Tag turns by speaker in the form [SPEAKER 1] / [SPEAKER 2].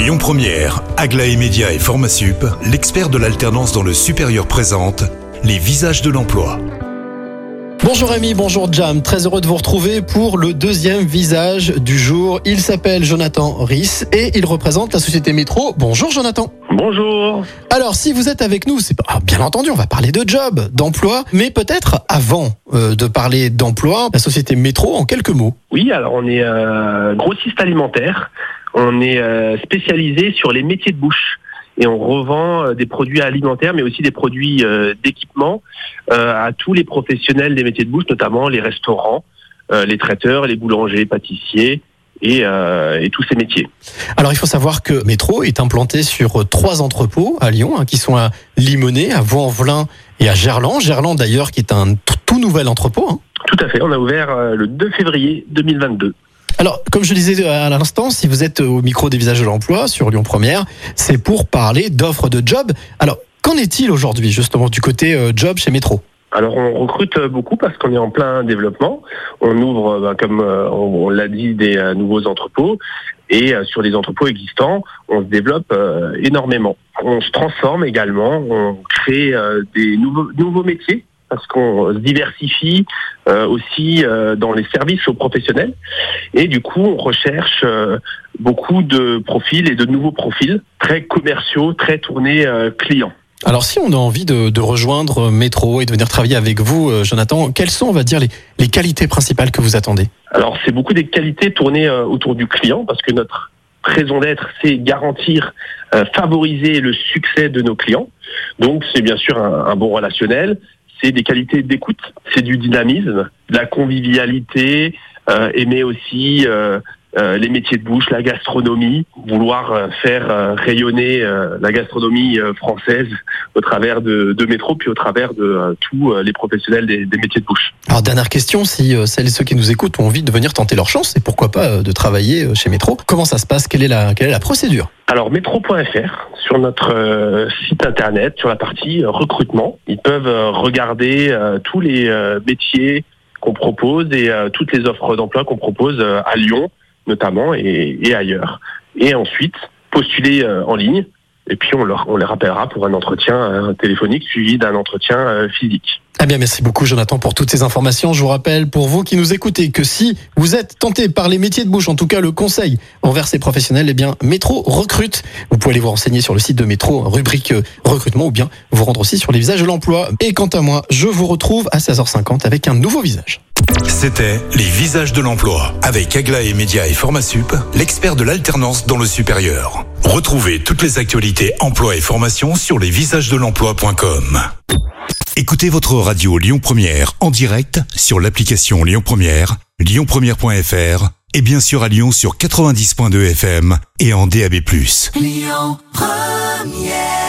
[SPEAKER 1] Lyon Première, Aglaé Média et Formasup, l'expert de l'alternance dans le supérieur présente les visages de l'emploi.
[SPEAKER 2] Bonjour Ami, bonjour Jam, très heureux de vous retrouver pour le deuxième visage du jour. Il s'appelle Jonathan Riss et il représente la société Métro. Bonjour Jonathan.
[SPEAKER 3] Bonjour.
[SPEAKER 2] Alors si vous êtes avec nous, c'est pas- ah, bien entendu, on va parler de job, d'emploi, mais peut-être avant euh, de parler d'emploi, la société Métro en quelques mots.
[SPEAKER 3] Oui, alors on est euh, grossiste alimentaire. On est euh, spécialisé sur les métiers de bouche et on revend euh, des produits alimentaires, mais aussi des produits euh, d'équipement à tous les professionnels des métiers de bouche, notamment les restaurants, les traiteurs, les boulangers, pâtissiers et, et tous ces métiers.
[SPEAKER 2] Alors il faut savoir que Métro est implanté sur trois entrepôts à Lyon, hein, qui sont à Limonest, à Vaux-en-Velin et à Gerland. Gerland d'ailleurs qui est un tout nouvel entrepôt. hein.
[SPEAKER 3] Tout à fait. On a ouvert le 2 février 2022.
[SPEAKER 2] Alors, comme je disais à l'instant, si vous êtes au micro des visages de l'emploi sur Lyon Première, c'est pour parler d'offres de job. Alors, qu'en est-il aujourd'hui, justement, du côté euh, job chez Métro
[SPEAKER 3] Alors on recrute euh, beaucoup parce qu'on est en plein développement. On ouvre, euh, ben, comme euh, on, l'a dit, des euh, nouveaux entrepôts et euh, sur les entrepôts existants, on se développe euh, énormément. On se transforme également, on crée euh, des nouveaux métiers parce qu'on se diversifie euh, aussi euh, dans les services aux professionnels et du coup on recherche euh, beaucoup de profils et de nouveaux profils très commerciaux, très tournés euh, clients.
[SPEAKER 2] Alors, si on a envie de, de rejoindre Métro et de venir travailler avec vous, euh, Jonathan, quelles sont, on va dire, les, les qualités principales que vous attendez?
[SPEAKER 3] Alors, c'est beaucoup des qualités tournées euh, autour du client parce que notre raison d'être, c'est garantir, euh, favoriser le succès de nos clients. Donc, c'est bien sûr un, un bon relationnel, c'est des qualités d'écoute, c'est du dynamisme, de la convivialité, euh, aimer aussi euh, euh, les métiers de bouche, la gastronomie, vouloir euh, faire euh, rayonner euh, la gastronomie euh, française au travers de, de métro, puis au travers de euh, tous euh, les professionnels des, des métiers de bouche.
[SPEAKER 2] Alors, dernière question, si euh, celles et ceux qui nous écoutent ont envie de venir tenter leur chance, et pourquoi pas euh, de travailler euh, chez Métro, comment ça se passe? Quelle est, la, quelle est la procédure?
[SPEAKER 3] Alors métro.fr sur notre euh, site internet sur la partie euh, recrutement, ils peuvent euh, regarder euh, tous les euh, métiers qu'on propose et euh, toutes les offres d'emploi qu'on propose euh, à Lyon notamment et, ailleurs. Et ensuite postuler euh, en ligne et puis on, leur, on les rappellera pour un entretien euh, téléphonique suivi d'un entretien euh, physique.
[SPEAKER 2] Eh bien, merci beaucoup, Jonathan, pour toutes ces informations. Je vous rappelle, pour vous qui nous écoutez, que si vous êtes tenté par les métiers de bouche, en tout cas le conseil envers ces professionnels, eh bien, Métro recrute. Vous pouvez aller vous renseigner sur le site de Métro, rubrique euh, recrutement, ou bien vous rendre aussi sur les visages de l'emploi. Et quant à moi, je vous retrouve à 16h50 avec un nouveau visage.
[SPEAKER 1] C'était les visages de l'emploi avec Aglaé Média et Formasup, l'expert de l'alternance dans le supérieur. Retrouvez toutes les actualités emploi et formation sur lesvisagesdelemploi.com. Écoutez votre radio Lyon Première en direct sur l'application Lyon Première, lyonpremière.fr et bien sûr à Lyon sur 90.2 FM et en DAB+.
[SPEAKER 4] Lyon Première